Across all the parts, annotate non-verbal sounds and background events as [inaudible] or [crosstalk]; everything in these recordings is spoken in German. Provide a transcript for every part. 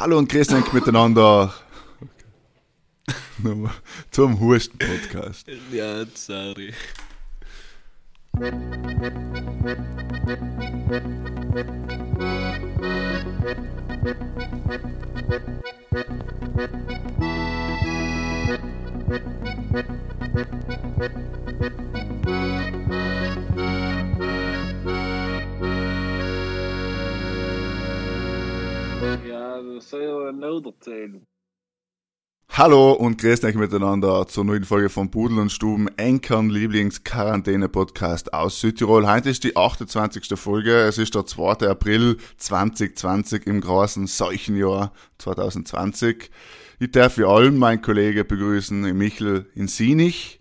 Hallo und grüß euch miteinander. [laughs] Okay. Zum Husten-Podcast. Ja, sorry. Zijn. Hallo und grüßt euch miteinander zur neuen Folge von Pudel und Stuben, Enkern Lieblings-Quarantäne-Podcast aus Südtirol. Heute ist die 28. Folge. Es ist der 2. April 2020 im großen Seuchenjahr 2020. Ich darf wie allem meinen Kollegen begrüßen, Michel in Sinich.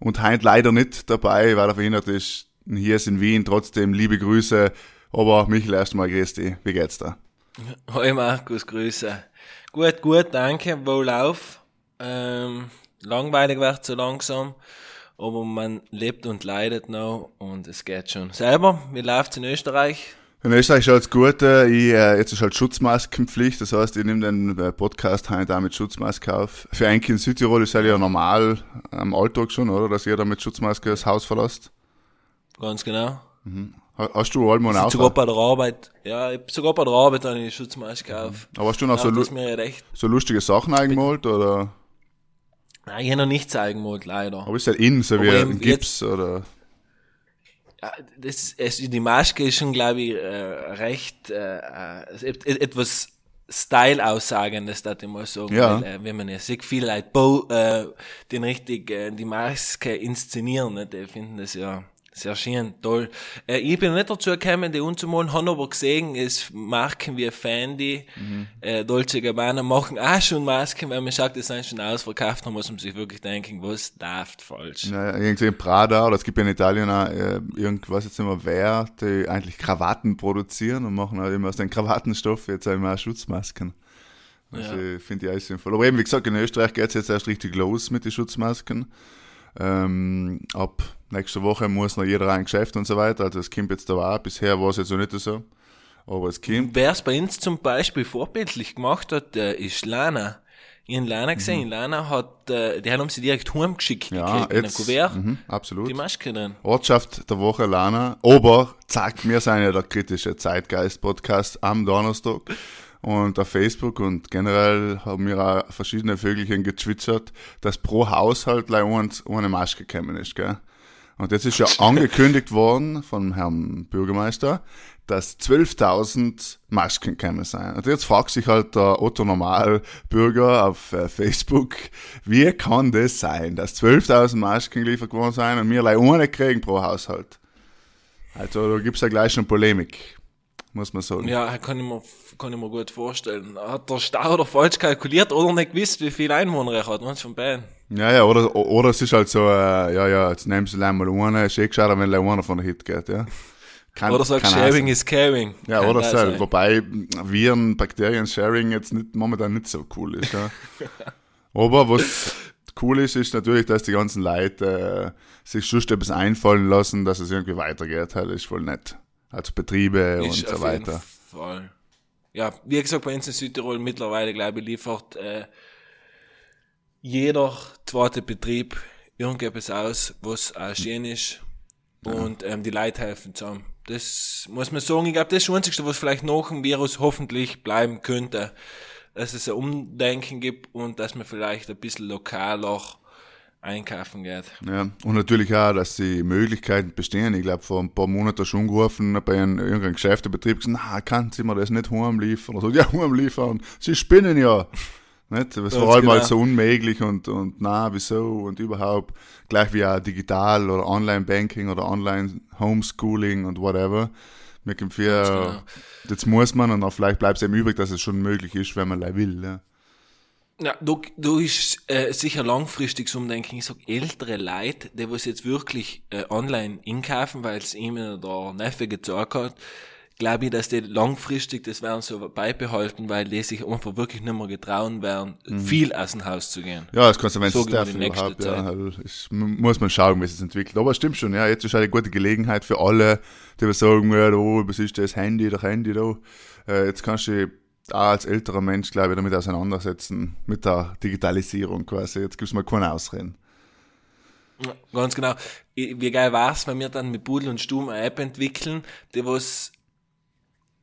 Und heute leider nicht dabei, weil er verhindert ist. Hier ist in Wien. Trotzdem liebe Grüße. Aber Michel, erstmal grüß dich. Wie geht's da? Hoi Markus, Grüße. Gut, gut, danke, wohlauf. Ähm, langweilig wird so langsam, aber man lebt und leidet noch und es geht schon. Selber, wie läuft's in Österreich? In Österreich schaut's gut. Ich, äh, jetzt ist halt Schutzmaskenpflicht. Das heißt, ich nehme den äh, Podcast heute auch mit Schutzmaske auf. Für ein in Südtirol ist halt ja normal am Alltag schon, oder? Dass jeder mit Schutzmaske das Haus verlässt. Ganz genau. Ha- Hast du allem auch? Sogar bei der Arbeit, ja, ich- sogar bei der Arbeit eine Schutzmaske auf. Aber hast du noch so, Ja, lu mir recht. so lustige Sachen eingemalt, oder? Nein, ich habe noch nichts eingemalt, leider. Aber ist halt in, so wie ein Gips, oder? Ja, das, es, die Maske ist schon, glaube ich, äh, recht äh, äh, et- et- etwas Style-Aussagendes, das ich mal sagen. Ja. Weil, äh, wenn man ja sieht, viele Leute bo, äh, den richtig äh, die Maske inszenieren, ne, die finden das ja sehr schön, toll. Äh, ich bin nicht dazu gekommen, die umzumalen, habe aber gesehen, es Marken wie Fendi, äh, Dolce Gabbana machen auch schon Masken, weil man sagt, die sind schon ausverkauft, dann muss man sich wirklich denken, was läuft falsch. Ja, irgendwie in Prada, oder es gibt ja in Italien auch, äh, irgendwas jetzt mehr wer, die eigentlich Krawatten produzieren und machen halt immer aus den Krawattenstoff jetzt immer auch Schutzmasken. Also Ja. finde ich auch sinnvoll. Aber eben, wie gesagt, in Österreich geht's jetzt erst richtig los mit den Schutzmasken. Ähm, ab nächster Woche muss noch jeder ein Geschäft und so weiter. Also es kommt jetzt da auch. Bisher war es jetzt noch nicht so. Aber es kommt. Wer es bei uns zum Beispiel vorbildlich gemacht hat, äh, ist Lana. Ich habe Lana gesehen. Lana hat, äh, die haben sie direkt heimgeschickt Ja, gekriegt, in jetzt. Kuvert. Mhm, absolut. Die Maske drin. Ortschaft der Woche Lana. Aber, zack, wir sind ja der kritische Zeitgeist-Podcast am Donnerstag. Und auf Facebook und generell haben wir auch verschiedene Vögelchen getwittert, dass pro Haushalt ohne Maske gekommen ist, gell? Und jetzt ist ja [laughs] angekündigt worden vom Herrn Bürgermeister, dass 12.000 Masken gekommen sein. Und jetzt fragt sich halt der Otto Normalbürger auf äh, Facebook, wie kann das sein, dass 12.000 Masken geliefert worden sind und wir gleich eine kriegen pro Haushalt? Also da gibt's ja gleich schon Polemik, muss man sagen. Ja, kann ich, mir, kann ich mir gut vorstellen. Hat der Stauder falsch kalkuliert oder nicht gewusst, wie viele Einwohner er hat? Manch von beiden. Ja, ja, oder, oder es ist halt so, äh, ja, ja, jetzt nehmen sie gleich mal eine, ist eh gescheiter, wenn einer von der Hit geht, ja. Kann, Oder sagt, Sharing is caring. Ja, Kann oder so. sein. Wobei Viren, Bakterien, Sharing jetzt nicht, momentan nicht so cool ist. Ja. [laughs] Aber was cool ist, ist natürlich, dass die ganzen Leute äh, sich schon etwas einfallen lassen, dass es irgendwie weitergeht. Das ist voll nett. Also Betriebe Ist und so weiter. Fall. Ja, wie gesagt, bei uns in Südtirol mittlerweile, glaube ich, liefert äh, jeder zweite Betrieb irgendetwas aus, was auch schön ist. Und ähm, die Leute helfen zusammen. Das muss man sagen, ich glaube, das ist das Einzige, was vielleicht nach dem Virus hoffentlich bleiben könnte. Dass es ein Umdenken gibt und dass man vielleicht ein bisschen lokaler einkaufen geht. Ja. Und natürlich auch, dass die Möglichkeiten bestehen. Ich glaube, vor ein paar Monaten schon gerufen bei einem irgendeinem Geschäftebetrieb gesagt, na, kann sie mir das nicht heimliefern? Oder so, ja, heimliefern. Sie spinnen ja. Nicht? Das war allem halt genau. so unmöglich und, und na, wieso und überhaupt. Gleich wie auch digital oder Online-Banking oder Online-Homeschooling und whatever. Mir kommt für, genau. jetzt muss man und auch vielleicht bleibt es eben übrig, dass es schon möglich ist, wenn man will. Ja. Ja, du, du ist äh, sicher langfristig so umdenken. Ich sag ältere Leute, die was jetzt wirklich äh, online einkaufen, weil es ihm der Neffe gezeigt hat, glaube ich, dass die langfristig das werden so beibehalten, weil die sich einfach wirklich nicht mehr getrauen werden, viel aus dem Haus zu gehen. Ja, das kannst du, wenn So darf, überhaupt, ja, Zeit. halt, ist, m- muss man schauen, wie es sich entwickelt. Aber es stimmt schon, ja, jetzt ist eine gute Gelegenheit für alle, die sagen, ja, oh, was ist das Handy, das Handy da. Äh, jetzt kannst du auch als älterer Mensch, glaube ich, damit auseinandersetzen, mit der Digitalisierung quasi. Jetzt gibt es mal keinen Ausreden. Ja, Ganz genau. Wie geil war's, wenn wir dann mit Pudel und Stumm eine App entwickeln, die was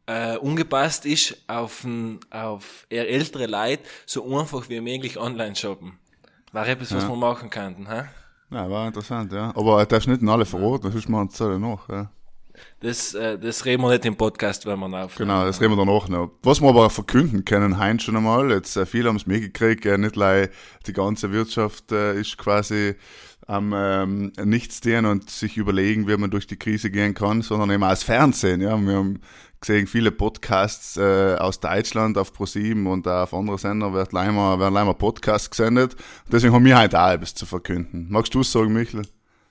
äh, ungepasst ist auf, ein, auf eher ältere Leute, so einfach wie möglich online shoppen. War etwas, was wir machen könnten, hä? Ja, war interessant, ja. Aber er darf nicht in alle verraten, das ist mal uns alle noch. Ja. Das, äh, das reden wir nicht im Podcast, wenn wir aufnehmen. Genau, das reden wir danach noch. Was wir aber verkünden können, Heinz schon einmal, jetzt äh, viele haben es mitgekriegt, äh, nicht leider die ganze Wirtschaft äh, ist quasi am ähm, nichts und sich überlegen, wie man durch die Krise gehen kann, sondern eben das Fernsehen. Ja, wir haben gesehen, viele Podcasts äh, aus Deutschland auf Pro7 und auf andere Sender wird leider, werden leider Podcasts gesendet. Deswegen haben wir heute auch etwas zu verkünden. Magst du es sagen, Michel?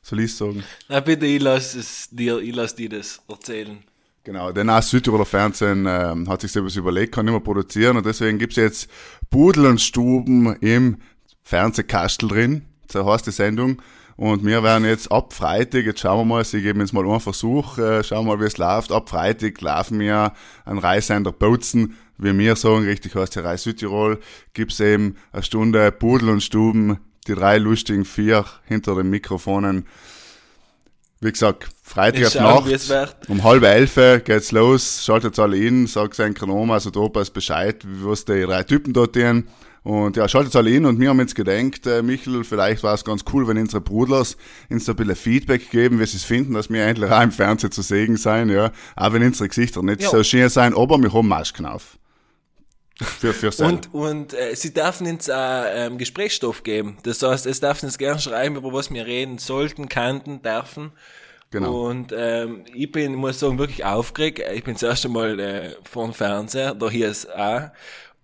Soll ich es sagen? Na bitte, ich lass es dir, ich lass dir das erzählen. Genau, denn auch Südtiroler Fernsehen ähm, hat sich selbst überlegt, kann nicht mehr produzieren und deswegen gibt's jetzt Pudel und Stuben im Fernsehkastel drin, so heißt die Sendung. Und wir werden jetzt ab Freitag, jetzt schauen wir mal, sie geben jetzt mal einen Versuch, äh, schauen wir mal, wie es läuft. Ab Freitag laufen wir an Reisender Bozen, wie wir sagen, richtig heißt der Reis Südtirol, gibt's eben eine Stunde Pudel und Stuben, die drei lustigen vier hinter den Mikrofonen. Wie gesagt, Freitag Nacht. Um halb elf geht's los, schaltet alle in, sagt sein Chronom, also passt Bescheid, was die drei Typen dort tun. Und ja, schaltet alle in und wir haben jetzt gedenkt, äh, Michel, vielleicht war es ganz cool, wenn unsere Brudlers uns ein bisschen Feedback geben, wie sie es finden, dass wir endlich auch im Fernsehen zu sehen sein, ja. Auch wenn unsere Gesichter nicht Ja. so schön sein, aber wir haben Masken auf. Für, für Und, und äh, sie dürfen uns auch ähm, Gesprächsstoff geben. Das heißt, es dürfen uns gerne schreiben, über was wir reden sollten, könnten, dürfen. Genau. Und ähm, ich bin, muss sagen, wirklich aufgeregt. Ich bin das erste Mal äh, vor dem Fernseher, da hier ist auch.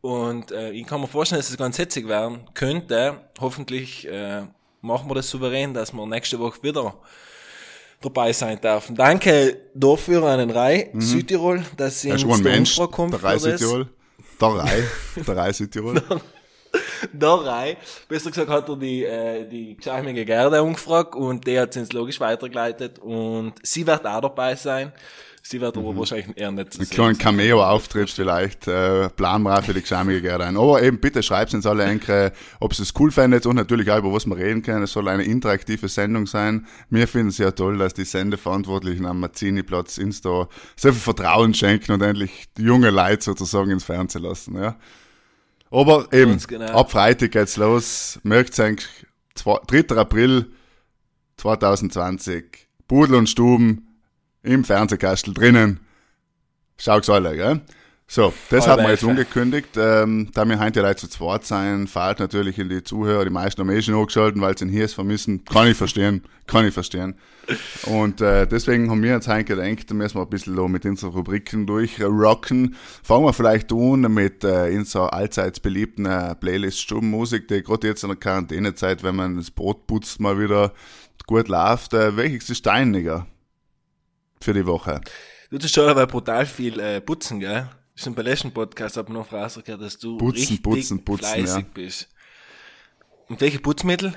Und äh, ich kann mir vorstellen, dass es ganz hitzig werden könnte. Hoffentlich äh, machen wir das souverän, dass wir nächste Woche wieder dabei sein dürfen. Danke dafür an den Rai Südtirol, dass sie Er ins Mensch, kommt der das. Südtirol. Der Reis, der Reis Südtirol. [laughs] da rein. Besser gesagt hat er die, äh, die gescheimige Gerda umgefragt und der hat ins logisch weitergeleitet und sie wird auch dabei sein. Sie wird aber wahrscheinlich eher nicht Mhm. Ein kleiner. Cameo-Auftritt vielleicht, äh, planen wir auch für die Gescheimige gerne ein. Aber eben bitte schreibt uns alle Enke, ob sie es cool findet und natürlich auch über was wir reden können. Es soll eine interaktive Sendung sein. Wir finden es ja toll, dass die Sendeverantwortlichen am Mazzini-Platz da sehr viel Vertrauen schenken und endlich junge Leute sozusagen ins Fernsehen lassen, ja. Aber eben, genau. ab Freitag geht's los. Merkt eigentlich, zwei- 3. April 2020. Pudel und Stuben im Fernsehkastel drinnen. Schau's alle, gell? So, das haben wir jetzt angekündigt. Ähm, da wir heute Leute zu zweit sein, fällt natürlich in die Zuhörer, die meisten haben eh schon angeschaltet, weil sie ihn hier vermissen. Kann ich verstehen, kann ich verstehen. Und äh, deswegen haben wir jetzt heute gedacht, da müssen wir ein bisschen mit unseren Rubriken durchrocken. Fangen wir vielleicht an mit äh, unserer allseits beliebten äh, Playlist Stubenmusik, die gerade jetzt in der Quarantänezeit, wenn man das Brot putzt, mal wieder gut läuft. Äh, welches ist deiniger für die Woche? Du tust schon aber brutal viel äh, putzen, gell? Das ist ein letzten Podcast, hab ich noch Frage gehört, dass du Putzen, richtig putzen, putzen, fleißig ja. bist. Und welche Putzmittel?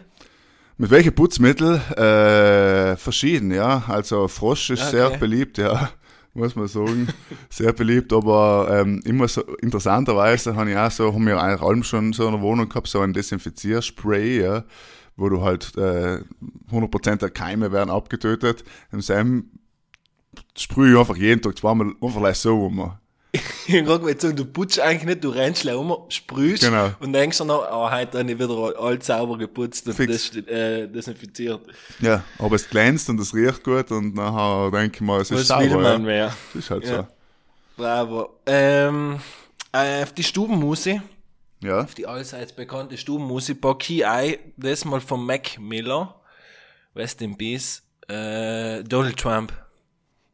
Mit welchen Putzmittel? Äh, verschieden, ja. Also Frosch ist Okay. sehr beliebt, ja, muss man sagen. sehr beliebt, aber ähm, immer so interessanterweise habe ich auch so, haben wir eigentlich allem schon so in der Wohnung gehabt, so ein Desinfizierspray, ja, wo du halt äh, 100% der Keime werden abgetötet. Im selben sprühe ich einfach jeden Tag zweimal einfach so um. Ich hab gerade sagen, du putzt eigentlich nicht, du rennst um, sprühst Genau. und denkst dann noch, oh, heute habe ich wieder alles sauber geputzt und Fix. äh, desinfiziert. Ja, aber es glänzt und es riecht gut und nachher denke ich mal, es ist Was will sauber. man Ja. mehr? Das ist halt Ja. so. Bravo. Ähm, äh, auf die Stubenmusik, Ja. auf die allseits bekannte Stubenmusik, pack ich ein, das mal von Mac Miller, West in Peace, äh, Donald Trump,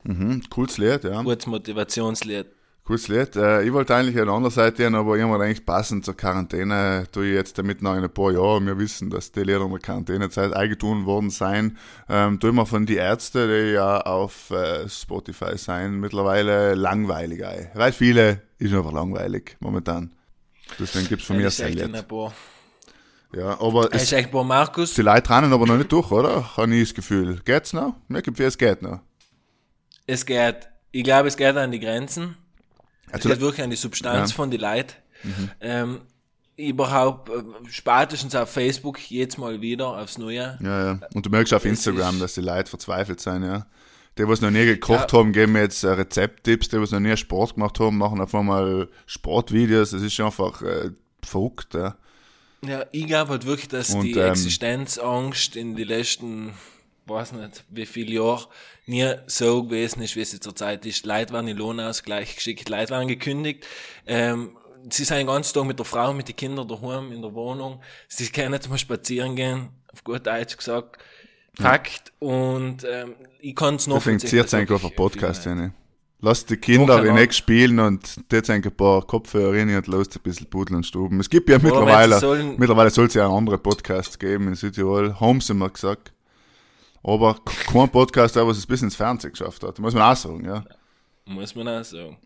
Mhm, cooles Lied, ja. gutes Motivationslied. Cooles Lied. Äh, ich wollte eigentlich eine andere Seite gehen, aber mir eigentlich passend zur Quarantäne, tue ich jetzt damit noch in ein paar Jahren, wir wissen, dass die Lieder in der Quarantänezeit eingetun worden sein, ähm, tue ich mir von die Ärzte, die ja auf äh, Spotify sein, mittlerweile langweilig ein. Weil viele ist einfach langweilig momentan. Deswegen von mir ist sein echt in Lied. ein paar. Ja, aber es, ist echt ein paar Markus. die Leute rennen aber noch nicht durch, oder? Habe ich das Gefühl. Geht's noch? Mir gibt es geht noch. Es geht, ich glaube, es geht an die Grenzen. Es Also, geht wirklich an die Substanz Ja. von die Leute. Ähm, überhaupt, äh, spätestens auf Facebook, jetzt mal wieder aufs Neue. Ja, ja. Und du merkst auf Das Instagram, dass die Leute verzweifelt sind, ja. Die, was noch nie gekocht Ja. haben, geben jetzt äh, Rezepttipps. Die, was noch nie Sport gemacht haben, machen auf einmal Sportvideos. Das ist schon einfach äh, verrückt, ja. Ja, ich glaube halt wirklich, dass Und, die ähm, Existenzangst in die letzten, weiß nicht, wie viele Jahre nie so gewesen ist, wie sie zurzeit ist. Leute werden in Lohnausgleich geschickt, Leute werden gekündigt. Ähm, sie sind den ganzen Tag mit der Frau, mit den Kindern daheim, in der Wohnung. Sie können nicht mal spazieren gehen, auf gut Deutsch gesagt. Fakt. Und ähm, ich kann es noch Deswegen zieht es eigentlich auf einen Podcast rein. Lass die Kinder. Eck spielen und jetzt ein paar Kopfhörer rein und los ein bisschen Pudeln und Stuben. Es gibt ja mittlerweile, sollen- mittlerweile soll es ja auch andere Podcasts geben in Südtirol. Homes haben wir gesagt. Aber kein Podcast, der was es bis ins Fernsehen geschafft hat. Muss man auch sagen, ja. Muss man auch sagen.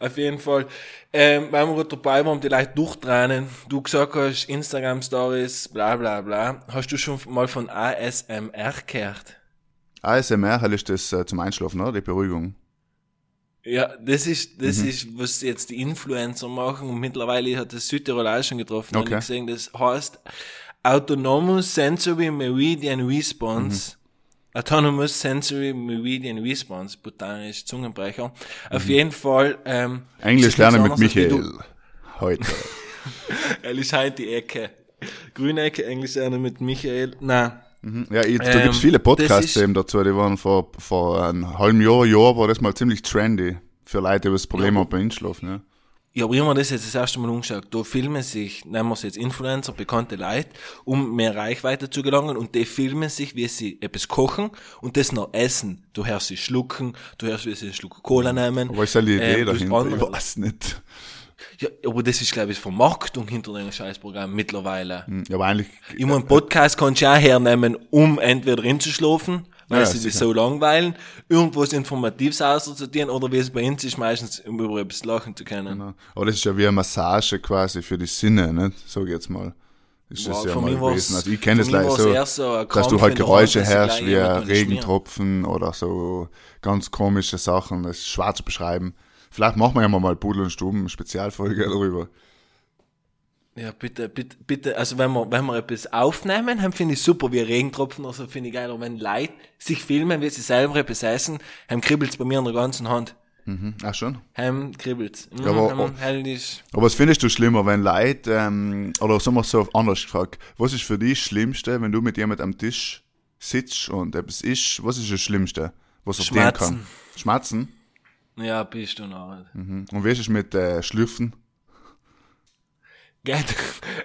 Auf jeden Fall, ähm, weil wir gerade dabei waren, die Leute durchtrennen, du gesagt hast, Instagram-Stories, bla bla bla. Hast du schon mal von ASMR gehört? ASMR halt ist das äh, zum Einschlafen, oder? Die Beruhigung. Ja, das ist, das ist, was jetzt die Influencer machen und mittlerweile hat das Südtirol auch schon getroffen. Okay. Okay. Ich gesehen, das heißt Autonomous Sensory Meridian Response. Autonomous Sensory Meridian Response, botanisch Zungenbrecher. Auf jeden Fall, ähm, Englisch lernen mit Michael. Heute. [laughs] Er ist halt die Ecke. Grüne Ecke, Englisch lernen mit Michael. Nein. Ja, ich, da Ähm, gibt's viele Podcasts eben dazu, die waren vor, vor einem halben Jahr, Jahr war das mal ziemlich trendy für Leute, die das Problem haben beim Einschlafen, ja. Ja, aber ich mir das jetzt das erste Mal umgeschaut. Da filmen sich, nennen wir es jetzt Influencer, bekannte Leute, um mehr Reichweite zu gelangen und die filmen sich, wie sie etwas kochen und das noch essen. Du hörst sie schlucken, du hörst, wie sie einen Schluck Cola nehmen. Aber ist ja die Idee Ähm, dahinter? Ich weiß nicht. Ja, aber das ist, glaube ich, Vermarktung hinter dem Scheißprogramm mittlerweile. Ja, aber eigentlich, Ich mein, Podcast kannst du auch hernehmen, um entweder hinzuschlafen, weil Ja, sie sicher. so langweilen, irgendwas Informatives auszudienen oder wie es bei uns ist, meistens um über etwas lachen zu können. ja. aber das ist ja wie eine Massage quasi für die Sinne, nicht? Sag ich jetzt mal. Ist das Wow, ja für mal gewesen. Also ich kenne es leider so, so dass du halt Geräusche hörst wie. Regentropfen oder so ganz komische Sachen. Das ist schwer zu beschreiben. Vielleicht machen wir ja mal Pudel und Stuben, Spezialfolge [laughs] darüber. Ja, bitte, bitte, bitte, also wenn wir, wenn wir etwas aufnehmen, dann finde ich super, wie Regentropfen oder so, finde ich geil. Aber wenn Leute sich filmen, wie sie selber etwas essen, dann kribbelt's bei mir in der ganzen Hand. Mhm. Ach schon? Dann kribbelt's. Mhm, aber- hell ist, Aber was findest du schlimmer, wenn Leute, ähm, oder sagen wir so anders gefragt, was ist für dich das Schlimmste, wenn du mit jemandem am Tisch sitzt und etwas isst, was ist das Schlimmste, was auf den kann? Schmatzen? ja, bist du noch. Mhm. Und wie ist es mit äh, Schlürfen? Geht,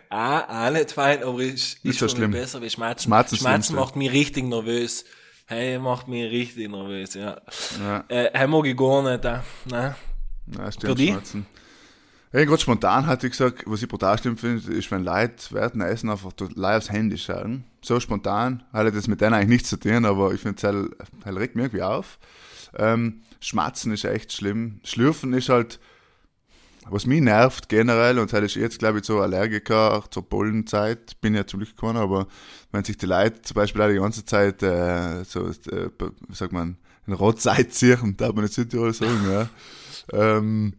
ah, auch nicht fein, aber ist, ist, so schlimm. besser wie Schmerzen. Schmerzen Schmerzen macht mich richtig nervös. Hey, macht mich richtig nervös, ja. Ja, Äh, hey, mag ich gar nicht, äh, nein. ja stimmt, dich? Schmatzen. Hey, gerade spontan hatte ich gesagt, was ich brutal schlimm finde, ist, wenn Leute dem Essen einfach live aufs Handy schauen. So spontan, hat das mit denen eigentlich nichts zu tun, aber ich finde es halt, halt regt mich irgendwie auf. Ähm, Schmatzen ist echt schlimm. Schlürfen ist halt, was mich nervt generell, und das ist jetzt, glaube ich, so Allergiker auch zur Pollenzeit, bin ja zum Glück keiner, aber wenn sich die Leute zum Beispiel auch die ganze Zeit, äh, so, äh, wie sagt man, in Rotzeit ziehen, [laughs] darf man in Südtirol sagen, ja. Ähm,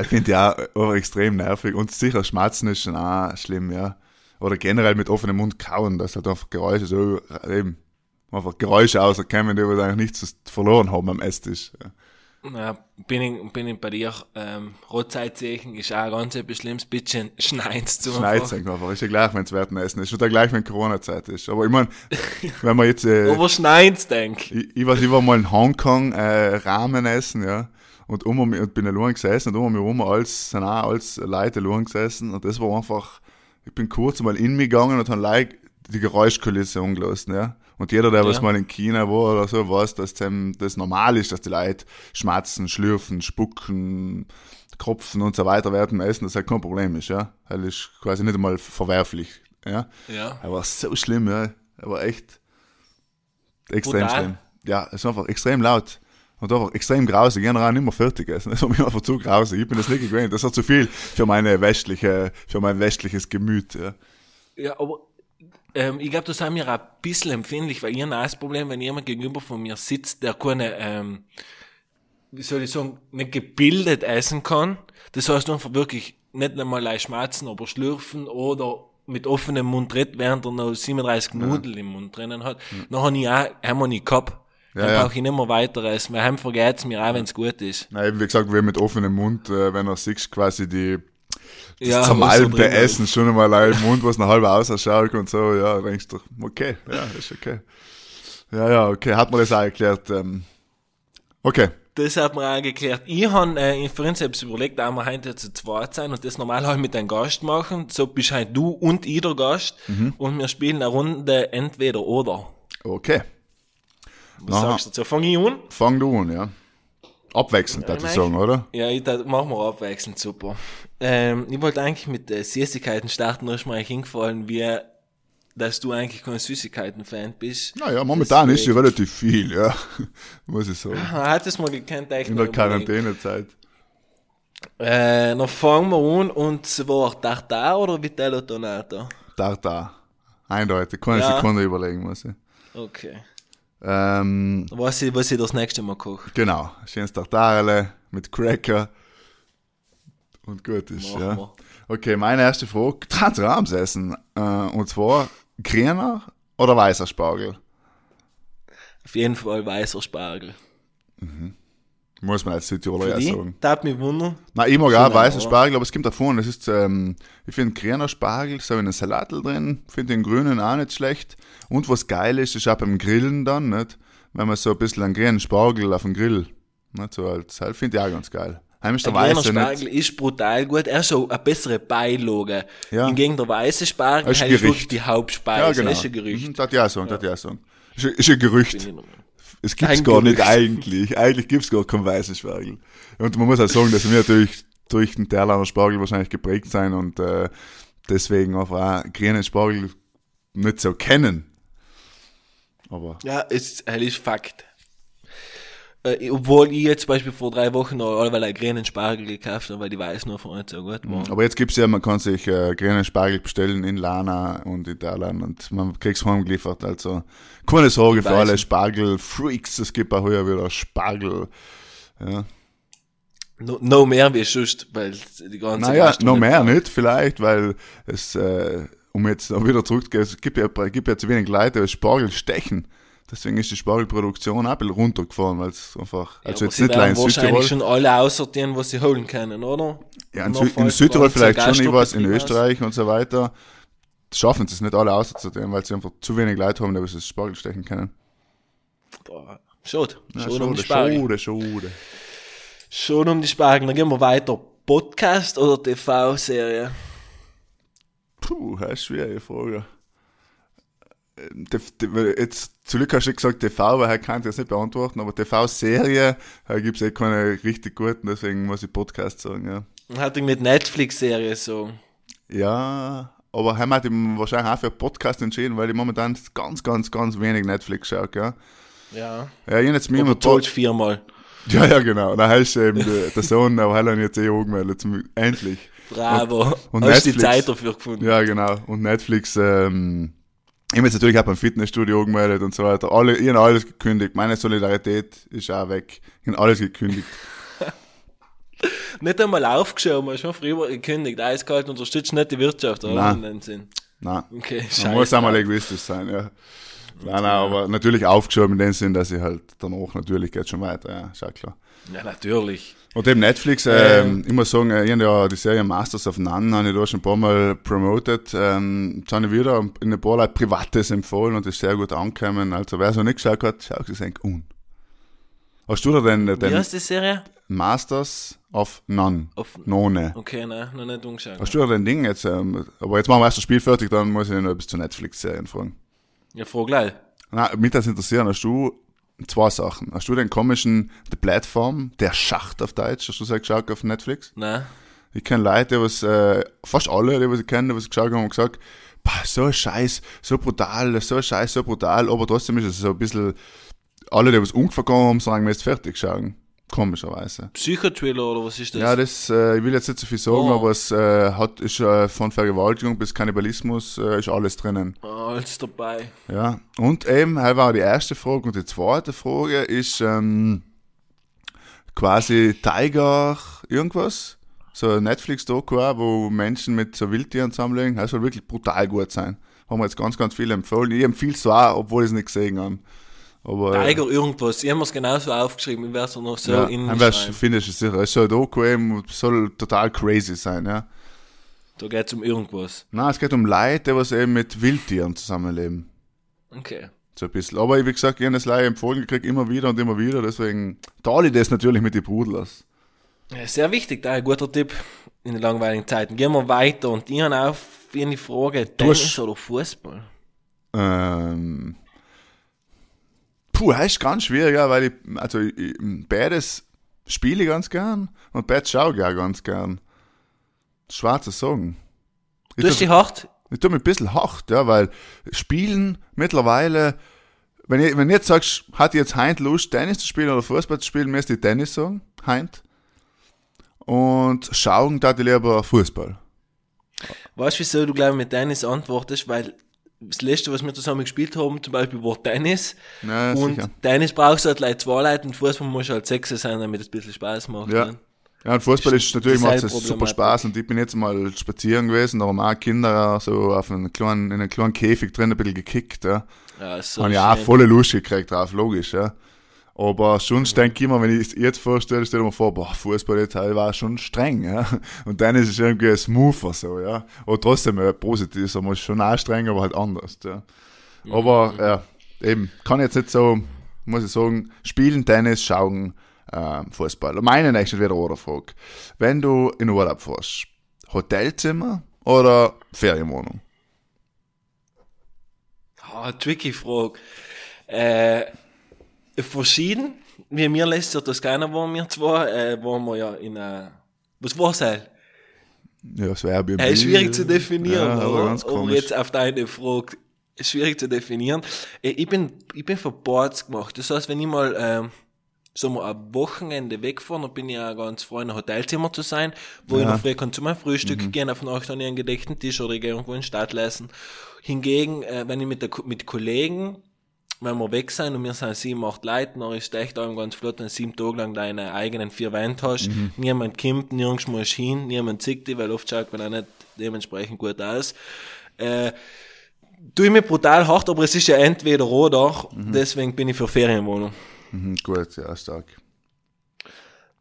ich finde ja auch extrem nervig und sicher Schmatzen ist schon auch schlimm, ja. Oder generell mit offenem Mund kauen, dass halt einfach Geräusche so, eben, einfach Geräusche auserkennen, die wir eigentlich nichts verloren haben am Esstisch. Ja. Ja, bin ich, bin ich bei dir, ähm, Rotzeitzeichen ist auch ganz etwas Schlimmes, bisschen schneit's zu Schneid's einfach, ist ja gleich, wenn es Werten essen ist. Oder gleich, wenn Corona-Zeit ist. Aber ich meine, [laughs] wenn man jetzt, äh, Aber schneit's, denk. ich, ich weiß, ich war mal in Hongkong, äh, Ramen essen, ja. Und um mich, und bin allein gesessen und um mich herum als, sind auch als Leute allein gesessen. Und das war einfach, ich bin kurz mal in mich gegangen und habe like die Geräuschkulisse umgelassen, ja. Und jeder, der was Ja. mal in China war oder so, weiß, dass das normal ist, dass die Leute schmatzen, schlürfen, spucken, kropfen und so weiter während dem Essen, das halt kein Problem ist, ja. Das ist quasi nicht einmal verwerflich, ja. Ja. Er war so schlimm, ja. Er war echt extrem Brutal. schlimm. Ja, es war einfach extrem laut. Und einfach extrem grausig. Ich nicht mehr fertig essen. Das war mir einfach zu grausig. Ich bin das nicht gewöhnt. Das war zu viel für meine westliche, für mein westliches Gemüt. Ja. Ja, aber ähm, ich glaube, da sind wir auch ein bisschen empfindlich, weil ich habe auch das Problem, wenn jemand gegenüber von mir sitzt, der keine, ähm, wie soll ich sagen, nicht gebildet essen kann. Das heißt einfach wirklich nicht einmal leicht schmatzen, aber schlürfen oder mit offenem Mund redet, während er noch 37 Nudeln im Mund drinnen hat. Dann habe ich auch, haben wir nicht gehabt. Dann ja. brauche ich nicht mehr weiter essen, weil heim vergeht's mir auch, wenn's gut ist. Na, eben wie gesagt, wir mit offenem Mund, äh, wenn er siehst, quasi die das Ja, drin ist. Essen schon einmal ein im Mund, was noch halb ausschaut und so, ja, denkst du, okay, ja, ist okay. Ja, ja, okay, hat man das auch erklärt. Ähm, okay, Das hat mir auch geklärt. Ich han äh, uns selbst überlegt, da wir heute zu zweit sein und das normal halt mit einem Gast machen. So bist halt du und ich der Gast und wir spielen eine Runde entweder oder. okay. Was Aha. sagst du dazu? Fang ich an? Fang du an, ja. Abwechselnd, ja, ich sagen, oder? Ja, ich da machen wir abwechselnd super. Ähm, ich wollte eigentlich mit äh, Süßigkeiten starten, da ist mir eigentlich hingefallen, wie dass du eigentlich kein Süßigkeiten-Fan bist. Naja, momentan ist sie Deswegen. relativ viel, ja. [laughs] Muss ich sagen. Hat es mal gekannt, eigentlich In der. Quarantänezeit. Äh, dann fangen wir an und zwar Tartar oder Vitello Tonato? Tartar. Eindeutig. Keine Ja. Sekunde überlegen muss ich. Okay. Ähm, weiß ich, was ich das nächste Mal koche. genau. Schönes Tartarele mit Cracker. Und gut ist, ja. wir. Okay, meine erste Frage. Transamsessen. Äh, und zwar grüner oder weißer Spargel? Auf jeden Fall weißer Spargel. Muss man als Südtiroler ja sagen. Darf mich wundern. Na, ich mag auch ein, weißen? Spargel, aber es gibt davon, das ist, ähm, ich finde grüner Spargel, so in einen Salatl drin, finde den grünen auch nicht schlecht. Und was geil ist, ist auch beim Grillen dann, nicht? Wenn man so ein bisschen einen grünen Spargel auf dem Grill, nicht? So als, halt, finde ich auch ganz geil. Heim ist der Der weiße Spargel nicht. ist brutal gut. Er ist so eine bessere Beilage. Ja. Hingegen der weiße Spargel ist halt ist wirklich die Hauptspeise. Ja, genau. Das ist ein Gerücht. Mhm, Das ja sagen, das ja sagen. Ist, ist ein Gerücht. Es gibt's Ein gar nicht eigentlich. Eigentlich gibt's gar keinen weißen Spargel. Und man muss auch sagen, dass wir natürlich durch den Terlaner Spargel wahrscheinlich geprägt sein und äh, deswegen auch, auch grünen Spargel nicht so kennen. Aber Ja, ist, es ist Fakt. Äh, obwohl ich jetzt zum Beispiel vor drei Wochen noch allweil einen grünen Spargel gekauft habe, weil die weiß nur von nicht so gut war. Aber jetzt gibt's ja, man kann sich äh, grünen Spargel bestellen in Lana und in Thailand und man kriegt's heimgeliefert. Also keine Sorge für alle Spargel-Freaks, es gibt auch heuer wieder Spargel. Ja. No, no mehr wie sonst, weil die ganze Naja, Gastro noch mehr braucht. nicht vielleicht, weil es, äh, um jetzt noch wieder zurückzugehen, es gibt ja, gibt ja zu wenig Leute, die Spargel stechen. Deswegen ist die Spargelproduktion auch ein bisschen runtergefahren, weil es einfach, Ja, also jetzt sie nicht allein in wahrscheinlich Südtirol. schon alle aussortieren, was sie holen können, oder? Ja, in, Sü in Südtirol vielleicht schon, ich weiß, in Österreich und so weiter, schaffen sie es nicht alle auszusortieren, weil sie einfach zu wenig Leute haben, die das Spargel stechen können. Boah, schade. Ja, Schade um die schade, Spargel. schade, schade. Schon um die Spargel. Dann gehen wir weiter. Podcast oder TV-Serie? Puh, das ist eine schwierige Frage. Die- die- Jetzt, zu Glück hast du gesagt TV, weil er kann ich das nicht beantworten, aber TV-Serie gibt es eh keine richtig guten, deswegen muss ich Podcast sagen, ja. Hatte ich mit Netflix-Serie so. Ja, aber heim hat mich wahrscheinlich auch für Podcast entschieden, weil ich momentan ganz, ganz, ganz wenig Netflix schaue, ja. Ja. Ja, ich jetzt mir immer George viermal. Ja, ja, genau. Da heißt eben der, der Sohn, aber hat jetzt eh angemeldet, zum, endlich. Bravo. und Hast die Netflix. Zeit dafür gefunden? Ja, genau. Und Netflix, ähm, ich habe jetzt natürlich auch beim Fitnessstudio angemeldet und so weiter. Alle, ich habe alles gekündigt. Meine Solidarität ist auch weg. Ich habe alles gekündigt. [laughs] Nicht einmal aufgeschoben, hast schon früher gekündigt. Eiskalt unterstützt nicht die Wirtschaft, oder? Nein. In dem Sinn. Nein. Okay, Man scheiße. muss einmal egoistisch sein, ja. Nein, nein, aber natürlich aufgeschoben in dem Sinn, dass ich halt danach natürlich geht schon weiter, ja, ist auch klar. Ja, natürlich. Und eben Netflix, ähm, ich muss sagen, äh, ich habe ja die Serie Masters of None, habe ich da schon ein paar Mal promoted. Ähm, jetzt habe ich wieder in ein paar Leute Privates empfohlen und ist sehr gut angekommen. Also wer es noch nicht geschaut hat, schaut es eigentlich un. Hast du da den, Wie heißt die Serie? Masters of None? Auf- None. Okay, nein, noch nicht umgeschaut. Hast du da den Ding jetzt? Ähm, aber jetzt machen wir erst das Spiel fertig, dann muss ich noch etwas zu Netflix-Serien fragen. Ja, frag gleich. Na, mich das interessieren, hast du zwei Sachen. Hast du den komischen The Platform, der Schacht auf Deutsch, hast du das geschaut auf Netflix? Nein. Ich kenne Leute, die was, äh, fast alle, die was ich kenne, die was geschaut haben, haben gesagt, "Pah, so ein Scheiß, so brutal, so ein Scheiß, so brutal, aber trotzdem ist es so ein bisschen, alle, die was umgefangen haben, sagen, wir jetzt fertig schauen. Komischerweise. Psychothriller oder was ist das? Ja, das, äh, ich will jetzt nicht so viel sagen, Oh. aber es äh, hat, ist äh, von Vergewaltigung bis Kannibalismus, äh, ist alles drinnen. Alles dabei. Ja, und eben, das war die erste Frage. Und die zweite Frage ist, ähm, quasi Tiger irgendwas. So ein Netflix-Doku, wo Menschen mit so Wildtieren zusammenlegen. Das soll wirklich brutal gut sein. Haben wir jetzt ganz, ganz viele empfohlen. Ich empfehle es auch, obwohl ich es nicht gesehen habe. Aber, äh, Tiger irgendwas. Ich habe es genauso aufgeschrieben. Ich werde es noch so ja, in findest du es sicher. Es soll Doku eben, soll total crazy sein, ja. Da geht es um irgendwas. Nein, es geht um Leute, die was eben mit Wildtieren zusammenleben. Okay. So ein bisschen. Aber wie gesagt, ich habe das leider empfohlen gekriegt, immer wieder und immer wieder. Deswegen teile ich das natürlich mit den Brudlers. Ja, Sehr wichtig, da ein guter Tipp in den langweiligen Zeiten. Gehen wir weiter und ich habe auf eine Frage, Tennis oder Fußball? Ähm, puh, das ist ganz schwierig, ja, weil ich, also ich, beides spiele ich ganz gern und beides schaue ich auch ganz gern. Sagen. Ich Du hast dich hart? Ich tue mich ein bisschen hart, ja, weil Spielen mittlerweile, wenn, ich, wenn du jetzt sagst, hat jetzt Heint Lust, Tennis zu spielen oder Fußball zu spielen, müsste ich Tennis sagen, Heint. Und schauen, da ich lieber Fußball. Weißt du, wieso du, glaube ich, mit Tennis antwortest? Weil das letzte, was wir zusammen gespielt haben, zum Beispiel war Tennis. Ja, und sicher. Tennis brauchst du halt gleich zwei Leute und Fußball muss halt sechs sein, damit es ein bisschen Spaß macht. Ja. Ne? Ja, und Fußball ist natürlich dieselbe macht es super. Spaß und ich bin jetzt mal spazieren gewesen, da haben auch Kinder so auf einen kleinen, in einen kleinen Käfig drin ein bisschen gekickt, ja. Ja, so Habe ich auch volle Lust gekriegt drauf, logisch, ja. Aber sonst denke ich immer, wenn ich es jetzt vorstelle, stelle ich mir vor, boah, Fußball jetzt halt war schon streng, ja. Und dann ist es irgendwie smoother so, ja. Aber trotzdem äh, positiv, so man ist schon auch streng, aber halt anders, ja. Aber, ja, eben, kann jetzt nicht so, muss ich sagen, spielen, Tennis, schauen, ähm, Fußball. Und meine nächste wieder oder Frage. Wenn du in Urlaub fährst, Hotelzimmer oder Ferienwohnung? Ah, tricky Frage. Äh, verschieden. Wie mir lässt sich das keiner waren, wir zwei, äh, waren wir ja in einer, was war's halt? Ja, das wäre Airbnb. Äh, schwierig zu definieren, ja, oder? ganz Aber jetzt auf deine Frage, schwierig zu definieren. Äh, Ich bin, ich bin für Boards gemacht. Das heißt, wenn ich mal, ähm, so mal ein Wochenende wegfahre, dann bin ich ja ganz froh, in einem Hotelzimmer zu sein, wo ich Ja. Mhm. noch früh kann zu meinem Frühstück gehen, auf Nacht an ihren gedeckten Tisch oder ich irgendwo in die Stadt lesen. Hingegen, äh, wenn ich mit, der, mit Kollegen, wenn wir weg sind und wir sind sieben, acht Leute, dann ist echt auch ganz flott, wenn du sieben Tage lang deine eigenen vier Wände hast. Mhm. Niemand kommt, nirgends musst du hin, niemand sieht dich, weil oft schaut man auch nicht dementsprechend gut aus. Äh, tue ich mir brutal hart, aber es ist ja entweder oder, deswegen bin ich für Ferienwohnung. Mhm, gut, ja, stark.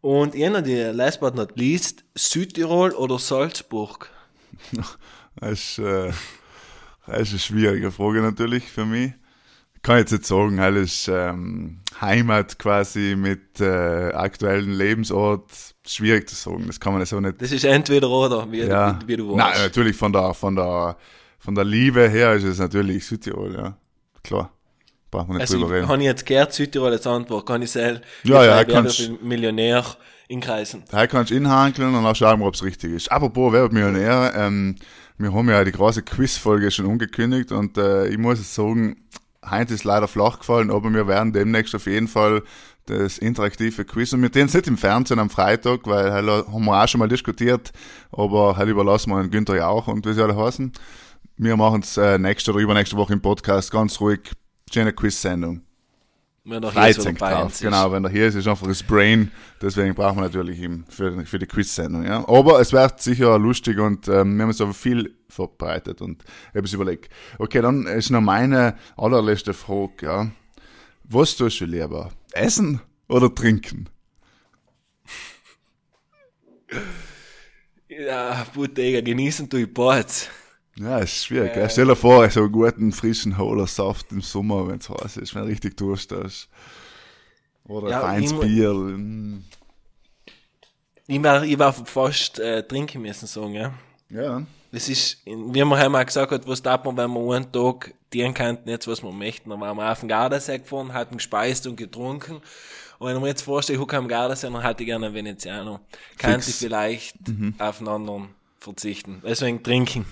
Und einer, die last but not least, Südtirol oder Salzburg? [laughs] Das ist, äh, das ist eine schwierige Frage natürlich für mich. Ich kann jetzt nicht sagen, alles ähm, Heimat quasi mit äh, aktuellen Lebensort. Schwierig zu sagen, das kann man so nicht. Das ist entweder oder, wie, ja. wie, wie du Nein, weißt. natürlich von der, von der, von der Liebe her ist es natürlich Südtirol, ja. Klar. Braucht man nicht Also, drüber ich, reden. habe ich jetzt gehört, Südtirol als Antwort, kann ich sagen, Ja, ja, kannst- Millionär in Kreisen. Da kannst du inhankeln und auch schauen, ob es richtig ist. Apropos, wer wird Millionär? Ähm, wir haben ja die große Quizfolge schon angekündigt und äh, ich muss sagen, Heinz ist leider flach gefallen, aber wir werden demnächst auf jeden Fall das interaktive Quiz und wir tun es nicht im Fernsehen am Freitag, weil halt haben wir auch schon mal diskutiert, aber halt überlassen wir den Günther ja auch und wie sie alle heißen. Wir machen es äh, nächste oder übernächste Woche im Podcast ganz ruhig. Schöne Quiz-Sendung. Wenn er hier so 13 dabei drauf. ist. Genau, wenn er hier ist, ist einfach das Brain. Deswegen brauchen wir natürlich ihn für, für die Quiz-Sendung. Ja. Aber es wird sicher lustig und ähm, wir haben uns aber viel vorbereitet und ich habe es überlegt. Okay, dann ist noch meine allerletzte Frage. Ja. Was tust du lieber? Essen oder trinken? Ja, Bottega, genießen tue ich beides. Ja, ist schwierig. gell? Stell dir vor, so einen guten, frischen Holer Saft im Sommer, wenn es heiß ist, wenn du richtig Durst hast. Oder Ja, ein feines Bier. mm. Ich war, ich war fast äh, trinken müssen sagen, ja. Ja. Das ist, wie man halt mal gesagt hat, was darf man, wenn man einen Tag dienen könnten, jetzt was wir möchten. Dann waren wir auf den Gardasee gefahren, hatten gespeist und getrunken. Und wenn ich mir jetzt vorstelle, ich am Gardasee, dann hätte ich gerne einen Veneziano. Könnte ich vielleicht auf einen anderen verzichten. Deswegen trinken.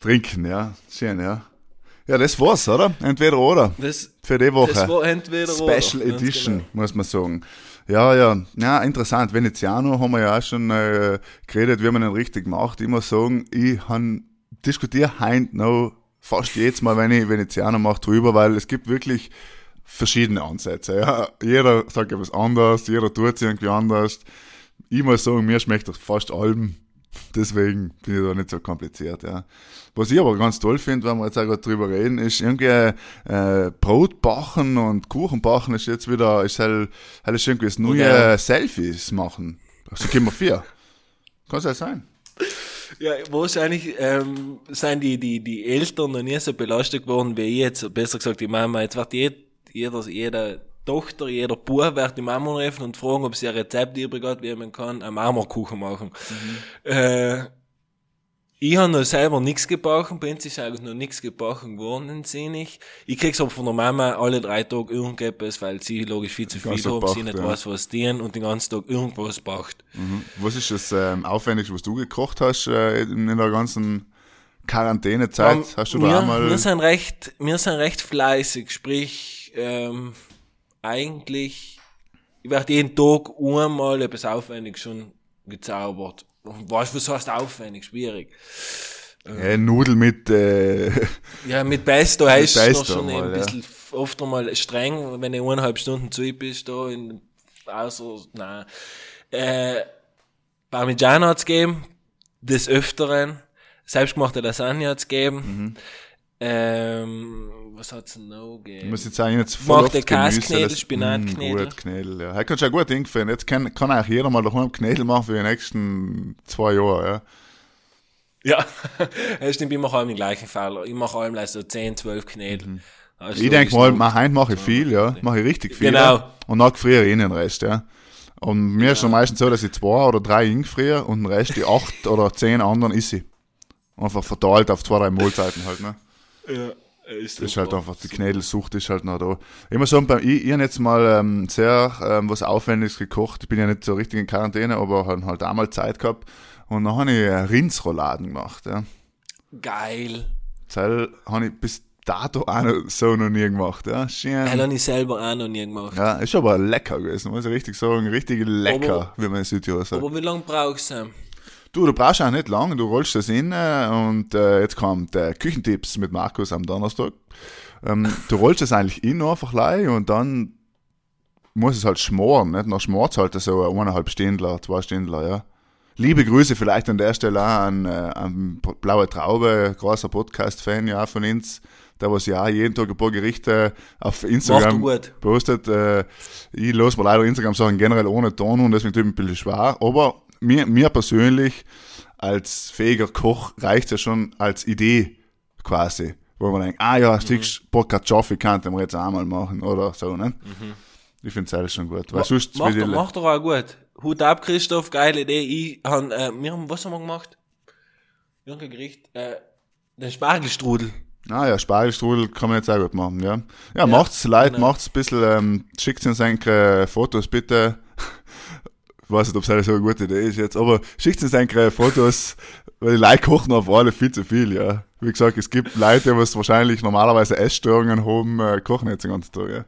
Trinken, ja. Schön, ja. Ja, das war's, oder? Entweder oder. Das, Für die Woche. das war entweder oder. Special Ganz Edition, genau. muss man sagen. Ja, ja, ja, interessant. Veneziano haben wir ja auch schon äh, geredet, wie man den richtig macht. Ich muss sagen, ich diskutiere heint noch fast jedes Mal, wenn ich Veneziano mache, drüber, weil es gibt wirklich verschiedene Ansätze. Ja. Jeder sagt etwas anderes, jeder tut es irgendwie anders. Ich muss sagen, mir schmeckt das fast allem. Deswegen bin ich da nicht so kompliziert, ja. Was ich aber ganz toll finde, wenn wir jetzt auch gerade drüber reden, ist irgendwie äh, Brot backen und Kuchen backen ist jetzt wieder, ist halt, halt ist irgendwie das neue Ja. Selfies machen. So können wir vier. Kann es ja sein. Ja, wahrscheinlich ähm, sind die, die, die Eltern noch nie so belastet geworden wie ich jetzt. Besser gesagt, die Mama. Jetzt wird jed, jeder, jeder Tochter, jeder Bub wird die Mama rufen und fragen, ob sie ein Rezept übrig hat, wie man kann einen Marmorkuchen machen. Äh, ich habe noch selber nichts gebacken, bei uns ist eigentlich noch nichts gebacken geworden, sehe ich. Ich krieg's aber von der Mama alle drei Tage irgendetwas, weil sie logisch viel zu viel haben, sie nicht ja. weiß, was dienen und den ganzen Tag irgendwas backt. Was ist das ähm, Aufwendigste, was du gekocht hast äh, in, der ganzen Quarantänezeit? Ähm, hast du da wir, einmal. wir sind recht, wir sind recht fleißig, sprich, ähm, eigentlich, ich werde jeden Tag einmal etwas aufwendig schon gezaubert. Weißt du, was heißt aufwendig? Schwierig. äh, Nudel mit äh, Ja, mit Pesto heißt es schon mal, ein ja. bisschen oft einmal streng, wenn du eineinhalb Stunden zu bist, da in, außer, nein. Äh, Parmigiano hat's gegeben, des Öfteren. Selbstgemachte Lasagne hat's gegeben. Mhm. Ähm, was hat's noch gegeben? Ich muss jetzt sagen, jetzt voll Mag der oft Gemüse, Käsknädel, das- Spinatknädel. Mm, Gut, Knädel, ja. Heute kannst du ja gut hingefallen. Jetzt kann, kann auch jeder mal daheim Knädel machen für die nächsten zwei Jahre, ja. Ja, [laughs] das stimmt, ich mache allem den gleichen Fehler. Ich mache allem so 10, 12 Knädel. Also Mhm. Ich denke mal, mal heim mache ich viel, ja. Mache ich richtig viel. Genau. Ja. Und dann friere ich den Rest, ja. Und mir ist schon meistens so, dass ich zwei oder drei ingefriere und den Rest, die acht [laughs] oder zehn anderen, isse ich. Einfach verteilt auf zwei, drei Mahlzeiten halt, ne. Ja, ist Das ist halt einfach, die Knädelsucht ist halt noch da. Ich muss sagen, beim, ich, ich habe jetzt mal ähm, sehr ähm, was Aufwendiges gekocht. Ich bin ja nicht so richtig in Quarantäne, aber habe halt einmal Zeit gehabt. Und dann habe ich äh, Rindsrouladen gemacht. Ja. Geil. Das habe ich bis dato auch noch so noch nie gemacht. Ja, Schön. Das habe ich selber auch noch nie gemacht. ja ist aber lecker gewesen, muss ich richtig sagen. Richtig lecker, Aber- wie man in Südtirol sagt. Aber wie lange brauchst du? Du, du brauchst auch nicht lange, du rollst das in äh, und äh, jetzt kommt äh, Küchentipps mit Markus am Donnerstag. Ähm, du rollst das eigentlich in einfach gleich und dann muss es halt schmoren, nicht? Nach schmort halt so eineinhalb Stündler, zwei Stündler, ja. Liebe Grüße vielleicht an der Stelle auch an, äh, an Blaue Traube, großer Podcast-Fan ja von uns, der was ja auch jeden Tag ein paar Gerichte auf Instagram postet. Äh, ich los mir leider Instagram-Sachen generell ohne Ton und deswegen tut mir ein bisschen schwer. Aber mir, mir persönlich als fähiger Koch reicht ja schon als Idee quasi. Wo man denkt, ah ja, Stück mhm. Kartoffeln könnte man jetzt einmal machen oder so, ne? Ich finde es alles schon gut. Weil sonst Mach, will doch, ich- mach doch auch gut. Hut ab, Christoph, geile Idee. Ich han, äh, wir haben, was haben wir gemacht? Irgendein Gericht, äh, den Spargelstrudel. Ah ja, Spargelstrudel kann man jetzt auch gut machen, ja. Ja, macht's Leute, genau. macht's ein bisschen, ähm, schickt uns eure Fotos bitte. Ich weiß nicht, ob es eine so eine gute Idee ist jetzt, aber schickt uns eure Fotos, weil die Leute kochen auf alle viel zu viel, ja. Wie gesagt, es gibt Leute, die wahrscheinlich normalerweise Essstörungen haben, äh, kochen jetzt den ganzen Tag, ja.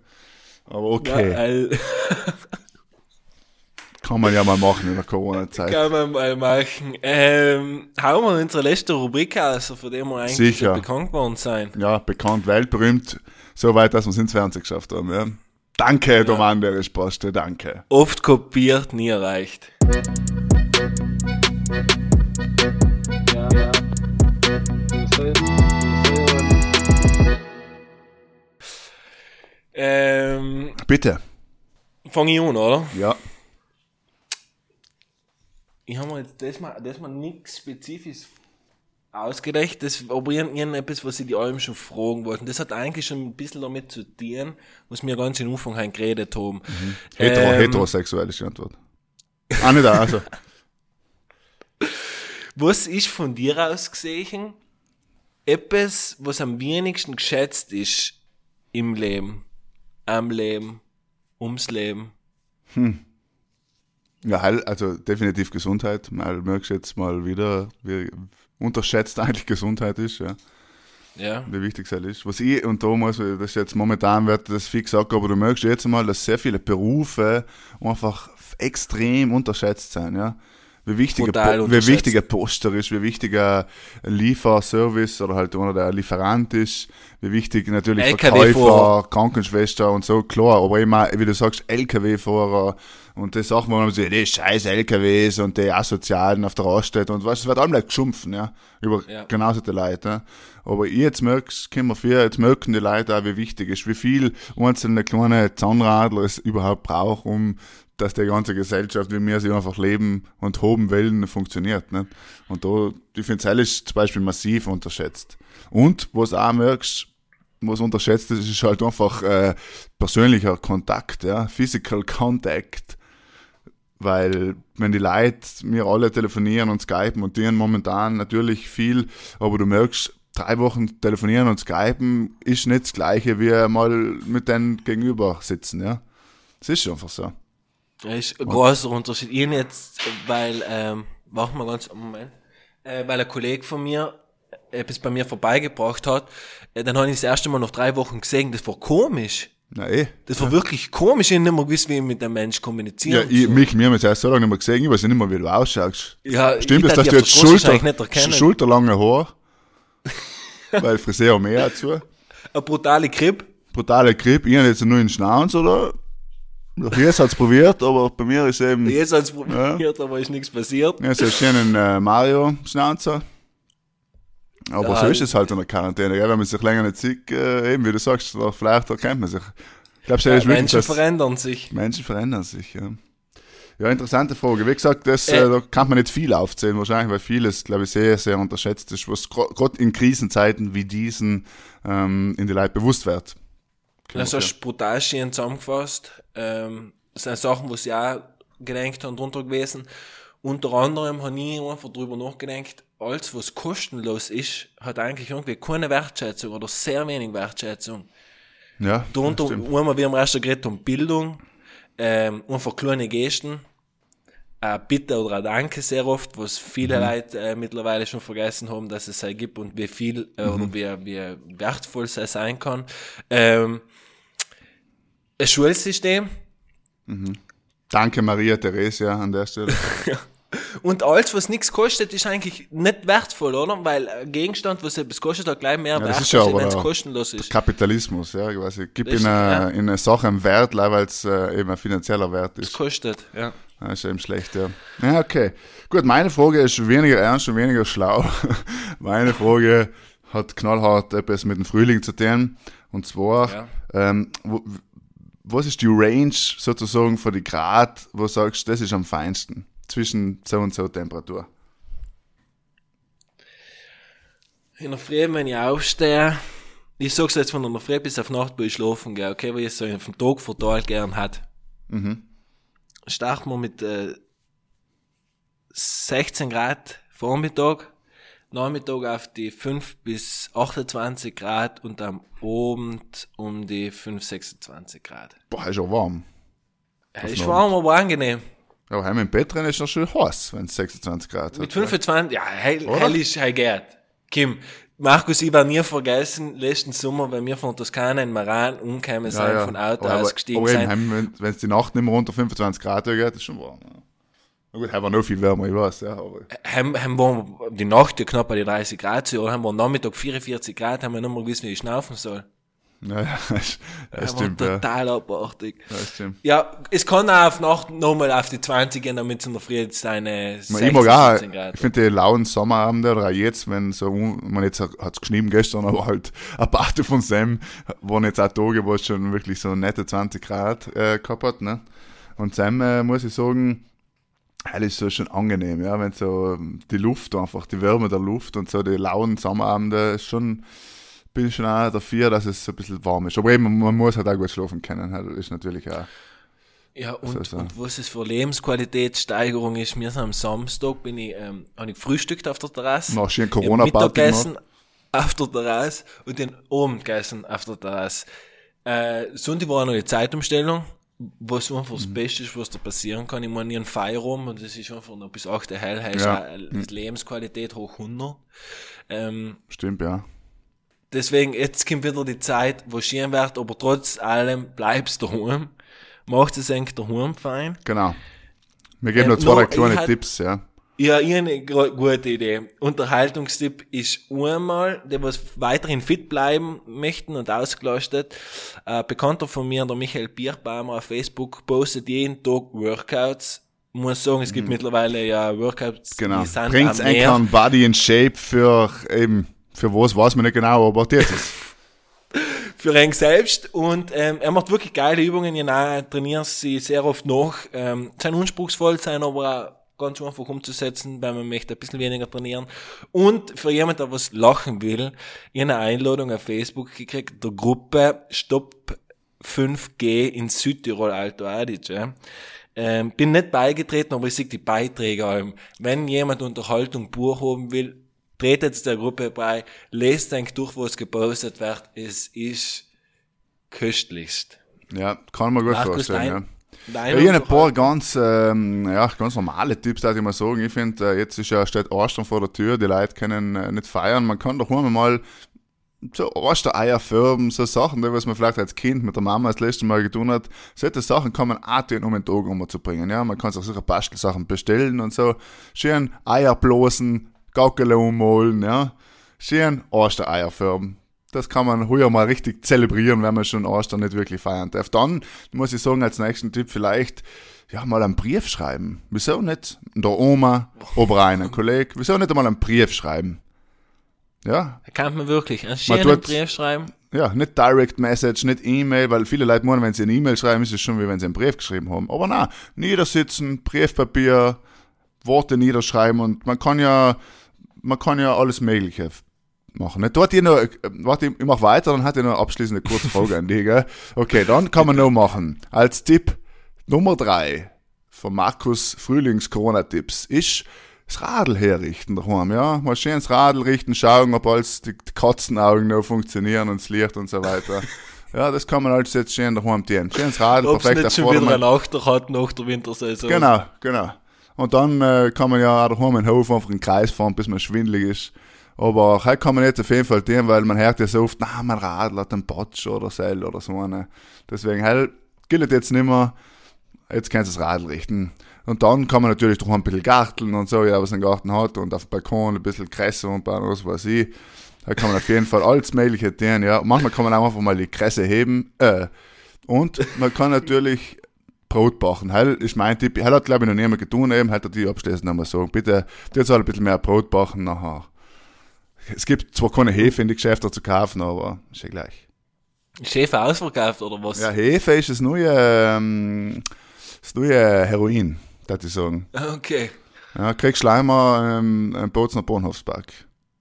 Aber okay, Ja, [laughs] kann man ja mal machen in der Corona-Zeit. kann man mal machen. Ähm, hauen wir unsere letzte Rubrik aus, von der wir eigentlich Sicher. bekannt geworden sein. Ja, bekannt, weltberühmt, so weit, dass wir es ins Fernsehen geschafft haben, ja. Danke, ja. Doman, der ist Poste, danke. Oft kopiert, nie erreicht. Ja, ja. Ähm, Bitte. fange ich an, oder? Ja. Ich habe mir jetzt das mal, das mal nichts Spezifisches ausgedacht, das, irgend- irgendetwas, was ich die allem schon fragen wollten. Das hat eigentlich schon ein bisschen damit zu tun, was wir ganz im Anfang haben geredet haben. Hetero, Ähm, heterosexuell ist die Antwort. Ah, nicht da, also. [laughs] Was ist von dir aus gesehen etwas, was am wenigsten geschätzt ist im Leben, am Leben, ums Leben? Ja, heil, also definitiv Gesundheit. Mal merkst du jetzt mal wieder, wie unterschätzt eigentlich Gesundheit ist, ja. Ja. Wie wichtig es halt ist. Was ich, und da muss ich, das ist jetzt momentan wird das viel gesagt, aber du merkst jetzt mal, dass sehr viele Berufe einfach extrem unterschätzt sind, ja. wie wichtig, ein Brutal Po- wie unterschätzt. wichtig ein Poster ist, wie wichtig ein Lieferservice oder halt einer der Lieferant ist, wie wichtig natürlich LKW-Fahrer. Verkäufer, Krankenschwester und so, klar, aber immer, wie du sagst, LKW-Fahrer und die Sachen, wo man so, die scheiß LKWs und die Asozialen auf der Raststätte und was, es wird allem gleich geschumpfen, ja, über Ja. genauso die Leute, ja. Aber ich jetzt merkst, können wir jetzt merken die Leute auch, wie wichtig ist, wie viel einzelne kleine Zahnradler es überhaupt braucht, um dass die ganze Gesellschaft, wie wir sie einfach leben und hoben wollen, funktioniert. Nicht? Und da, ich finde, das ist zum Beispiel massiv unterschätzt. Und was auch merkst, was unterschätzt ist, ist halt einfach äh, persönlicher Kontakt, ja, Physical Contact. Weil, wenn die Leute, wir alle telefonieren und skypen und denen momentan natürlich viel, aber du merkst, drei Wochen telefonieren und skypen ist nicht das Gleiche, wie mal mit denen gegenüber sitzen, ja. Das ist einfach so. Das ist ein großer Unterschied. Ich jetzt, weil, ähm, warte mal ganz, Moment, äh, weil ein Kollege von mir etwas bei mir vorbeigebracht hat, äh, dann habe ich das erste Mal nach drei Wochen gesehen, das war komisch. Eh. Das war wirklich komisch, ich hab nicht mehr gewusst, wie ich mit dem Mensch Ja, kommunizieren ich, soll. mich, wir haben jetzt erst so lange nicht mehr gesehen, ich weiß nicht mehr, wie du ausschaust. Ja, Stimmt ich es, dass du jetzt Schulter, schulterlange Haar, [laughs] weil Friseur mehr dazu, Eine brutale Grip. brutale Grip, ich habe jetzt nur in den Schnauz, oder? Hier hat's probiert, aber bei mir ist eben, Jetzt hat's probiert, aber ist nichts passiert. ja, so einen schönen äh, Mario-Schnauzer. Aber Ja, so ist es halt in der Quarantäne, gell? wenn man sich länger nicht sieht, äh, eben wie du sagst, vielleicht erkennt man sich. Ich glaube, Ja, wirklich, Menschen dass verändern sich. Menschen verändern sich, ja. Ja, interessante Frage. Wie gesagt, das, Äh. äh, da kann man nicht viel aufzählen, wahrscheinlich, weil vieles, glaube ich, sehr, sehr unterschätzt ist, was gerade in Krisenzeiten wie diesen ähm, in die Leute bewusst wird. Das hast du brutal schön zusammengefasst. Ähm, das sind Sachen, wo sie auch gedenkt haben, drunter gewesen. Unter anderem habe ich einfach drüber nachgedacht, alles, was kostenlos ist, hat eigentlich irgendwie keine Wertschätzung oder sehr wenig Wertschätzung. Ja, Darunter, stimmt. einmal, wir haben erst geredet um Bildung, ähm, einfach kleine Gesten, ein Bitte oder ein Danke sehr oft, was viele Mhm. Leute äh, mittlerweile schon vergessen haben, dass es sei gibt und wie viel äh, Mhm. oder wie, wie wertvoll es sein kann. Ähm, ein Schulsystem Danke Maria Theresia an der Stelle. [laughs] und alles, was nichts kostet, ist eigentlich nicht wertvoll, oder? Weil ein Gegenstand, was etwas kostet, hat gleich mehr das Wert, ja wenn es kostenlos ist. Kapitalismus, ja, quasi. Gib Richtig, in eine, ja. in eine Sache einen Wert, weil es äh, eben ein finanzieller Wert Es ist. kostet, ja. Das ist eben schlecht, ja. Ja, okay. Gut, meine Frage ist weniger ernst und weniger schlau. [laughs] meine Frage hat knallhart etwas mit dem Frühling zu tun. Und zwar, Ja. ähm, wo, was ist die Range sozusagen für die Grad, wo du sagst, das ist am feinsten zwischen so und so Temperatur? In der Früh, wenn ich aufstehe, ich sag's jetzt von der Früh bis auf Nacht, wo ich schlafen gehe, okay, weil ich so vom Tag verteilt gern hat. Mhm. Starten wir mit äh, 16 Grad Vormittag, Nachmittag auf die 5 bis 28 Grad und am Abend um die 5, 26 Grad. Boah, ist ja warm. Ist warm, aber angenehm. Ja, heim im Bett drin ist noch schön heiß, wenn es 26 Grad Mit hat. 25, ja, heil, Oder? heil ist heil geht. Kim, Markus, ich war nie vergessen, letzten Sommer, wenn wir von Toskana in Maran umgekommen sind, von Auto aber, ausgestiegen aber eben, sind. heim, wenn es die Nacht nicht mehr unter 25 Grad geht, ist schon warm. Ja. Na gut, heim war noch viel wärmer, ich weiß, ja, aber Haben, haben wir die Nacht ja knapp bei die 30 Grad zu, oder haben wir am Nachmittag 44 Grad, haben wir nicht mehr gewusst, wie ich schnaufen soll. Ja, ja, [laughs] das, das stimmt, ja. total abartig. Das stimmt. Ja, es kann auch auf Nacht nochmal auf die 20 gehen, damit es in der Früh jetzt 16, ich mag auch, 17 Grad. ich finde die lauen Sommerabende oder auch jetzt, wenn so, man jetzt hat es geschrieben gestern, aber halt ein paar von Sam waren jetzt auch Tage, wo es schon wirklich so nette 20 Grad äh, gehabt hat, ne? Und Sam, äh, muss ich sagen, das ist so schon angenehm, ja, wenn so die Luft einfach, die Wärme der Luft und so die lauen Sommerabende ist schon, bin ich schon auch dafür, dass es so ein bisschen warm ist. Aber eben, man muss halt auch gut schlafen können, halt, ist natürlich auch. Ja, und, so. und was es für Lebensqualitätssteigerung ist, mir sind am Samstag bin ich, ähm, habe ich gefrühstückt auf der Terrasse. Noch schön Corona-Party Mittagessen auf der Terrasse und den Abend gegessen auf der Terrasse. Äh, Sonntag war noch die Zeitumstellung, was einfach Mhm. das Beste ist, was da passieren kann. Ich meine, ich Feierraum und das ist einfach noch bis 8 hell, heißt Ja. ja. Lebensqualität hoch 100. Ähm, Stimmt, ja. Deswegen, jetzt kommt wieder die Zeit, wo schön wird, aber trotz allem bleibst du daheim. Macht es eigentlich daheim fein. Genau. Wir geben Ähm, noch zwei, kleine hat- Tipps, ja. Ja, ich eine gute Idee. Unterhaltungstipp ist einmal, die was weiterhin fit bleiben möchten und ausgelastet. Äh, Bekannter von mir, der Michael Bierbaumer auf Facebook, postet jeden Tag Workouts. Muss sagen, es gibt mittlerweile ja Workouts, Mhm. Genau. die sind eigentlich Meer. einen Body in Shape für eben, für was weiß man nicht genau, aber das ist. [laughs] für ihn selbst und ähm, er macht wirklich geile Übungen, ja, trainieren sie sehr oft nach, ähm, sind anspruchsvoll, sind aber ganz einfach umzusetzen, weil man möchte ein bisschen weniger trainieren. Und für jemand, der was lachen will, ich eine Einladung auf Facebook gekriegt, der Gruppe Stopp 5G in Südtirol Alto Adige. Ähm, bin nicht beigetreten, aber ich sehe die Beiträge allem. Wenn jemand Unterhaltung pur haben will, tretet jetzt der Gruppe bei, lest eigentlich durch, was gepostet wird. Es ist köstlichst. Ja, kann man gut Markus, vorstellen, dein- Ja, ich habe ein paar ganz, ähm, ja, ganz normale Tipps, darf ich mal sagen. Ich finde, äh, jetzt ist ja, steht Ostern vor der Tür, die Leute können äh, nicht feiern. Man kann doch mal so Ostereier färben, so Sachen, die was man vielleicht als Kind mit der Mama das letzte Mal getan hat. Solche Sachen kann man auch tun, um den Tag umzubringen. Ja, man kann sich sicher Bastelsachen bestellen und so. Schön Eier bloßen, Gaukele ummalen, ja. Schön Ostereier färben. Das kann man heuer mal richtig zelebrieren, wenn man schon Ostern nicht wirklich feiern darf. Dann muss ich sagen, als nächsten Tipp vielleicht, ja, mal einen Brief schreiben. Wieso nicht der Oma, oder einen Kollegen, wieso nicht einmal einen Brief schreiben? Ja, Da kann man wirklich einen schönen tut- Brief schreiben. ja, nicht Direct Message, nicht E-Mail, weil viele Leute meinen, wenn sie eine E-Mail schreiben, ist es schon wie wenn sie einen Brief geschrieben haben. Aber na, niedersitzen, Briefpapier, Worte niederschreiben und man kann ja, man kann ja alles Mögliche machen. Nicht? Dort ich noch, warte, ich mach weiter, dann hat ich noch eine abschließende kurze Frage an dich. Gell? Okay, dann kann man noch machen. Als Tipp Nummer drei von Markus Frühlings Corona-Tipps ist das Radl herrichten daheim, ja. Mal schön das Radl richten, schauen, ob alles die, Katzenaugen noch funktionieren und das Licht und so weiter. Ja, das kann man alles jetzt schön daheim tun. Schön das Radl, Ob es perfekt nicht schon wieder Vordermann. eine Achter hat nach der Wintersaison. Genau, genau. Und dann äh, kann man ja auch daheim in den Hof einfach in den Kreis fahren, bis man schwindelig ist. Aber heute kann man jetzt auf jeden Fall tun, weil man hört ja so oft, na, mein Radl hat einen Patsch oder Seil oder so eine. Deswegen, halt, gilt jetzt nicht mehr. Jetzt kannst du das Radl richten. Und dann kann man natürlich daheim ein bisschen garteln und so, ja, was ein Garten hat und auf dem Balkon ein bisschen Kresse und was weiß ich. Da kann man auf jeden Fall alles Mögliche tun, ja. Manchmal kann man auch einfach mal die Kresse heben, äh. Und man kann natürlich Brot backen. Heil ist mein Tipp. Heil hat, glaube ich, noch niemand getan, eben. Halt die abschließend nochmal sagen. Bitte, jetzt soll ein bisschen mehr Brot backen nachher. Es gibt zwar keine Hefe in die Geschäfte zu kaufen, aber ist ja gleich. Chef ausverkauft oder was? Ja, Hefe ist das neue, ähm, das neue Heroin, würde ich sagen. Okay. Ja, kriegst Schleimer ähm, im Bozner Bahnhofspark.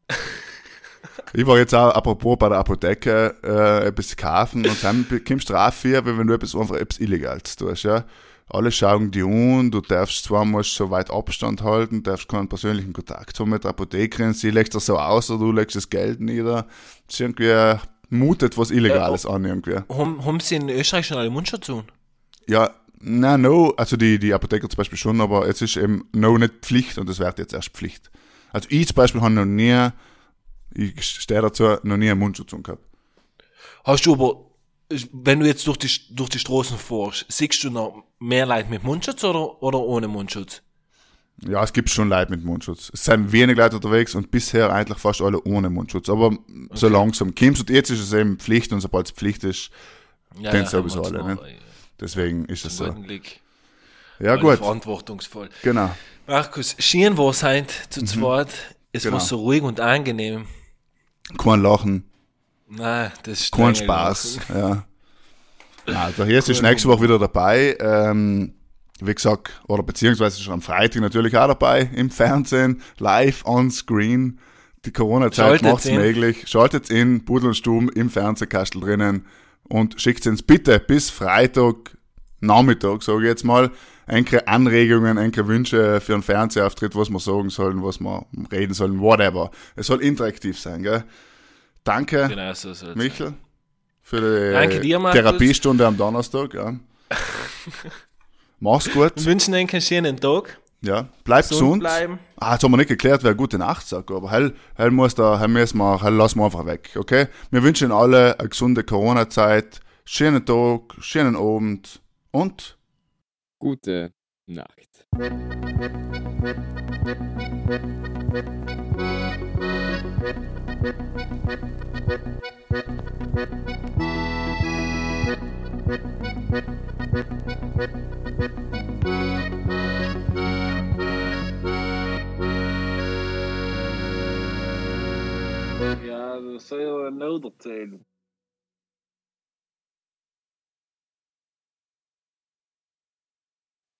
[laughs] ich war jetzt auch, apropos, bei der Apotheke äh, etwas kaufen und dann bekommst du Strafe, wenn du etwas einfach etwas Illegales tust, ja. Alle schauen die an, du darfst zwar musst so weit Abstand halten, darfst keinen persönlichen Kontakt haben mit der Apothekerin, sie legt das so aus oder du legst das Geld nieder. Das ist irgendwie, äh, mutet was Illegales an irgendwie. Haben, haben sie in Österreich schon alle Mundschutz tun? Ja, na, no, also die, die Apotheker zum Beispiel schon, aber jetzt ist eben no nicht Pflicht und das wird jetzt erst Pflicht. Also ich zum Beispiel habe noch nie, ich stehe dazu, noch nie einen Mundschutz gehabt. Hast du aber, wenn du jetzt durch die, durch die Straßen fährst, siehst du noch mehr Leute mit Mundschutz oder, oder ohne Mundschutz? Ja, es gibt schon Leute mit Mundschutz. Es sind wenig Leute unterwegs und bisher eigentlich fast alle ohne Mundschutz. Aber so langsam kommst und jetzt ist es eben Pflicht und sobald es Pflicht ist, Ja, Den haben sowieso alle, noch, ne? deswegen ist es so. Glück. Ja Alle gut, Verantwortungsvoll. genau. Markus, schön war es heute zu zweit. Es Genau. war so ruhig und angenehm. Kein Lachen, Nein, das ist kein Spaß. Ja. [laughs] Also hier ist nächste Woche wieder dabei. Ähm, wie gesagt, oder beziehungsweise schon am Freitag natürlich auch dabei im Fernsehen, live on screen. Die Corona-Zeit macht's in. möglich. Schaltet in Pudel und Stumm im Fernsehkastel drinnen und schickt uns bitte bis Freitag Nachmittag, sage ich jetzt mal, einige Anregungen, einige Wünsche für einen Fernsehauftritt, was wir sagen sollen, was wir reden sollen, whatever. Es soll interaktiv sein, gell? Danke, Genau so Michel, für die Danke dir, Markus. Therapiestunde am Donnerstag. Ja. [laughs] Mach's gut. Wir wünschen euch einen schönen Tag. Ja, bleib Gesund gesund. bleiben. Ah, jetzt haben wir nicht geklärt, wer gute Nacht sagt, aber heil, heil muss da, heil müssen wir, heil lassen wir einfach weg, okay? Wir wünschen alle eine gesunde Corona-Zeit, schönen Tag, schönen Abend und Gute Nacht. Ja, dat je wel nodig.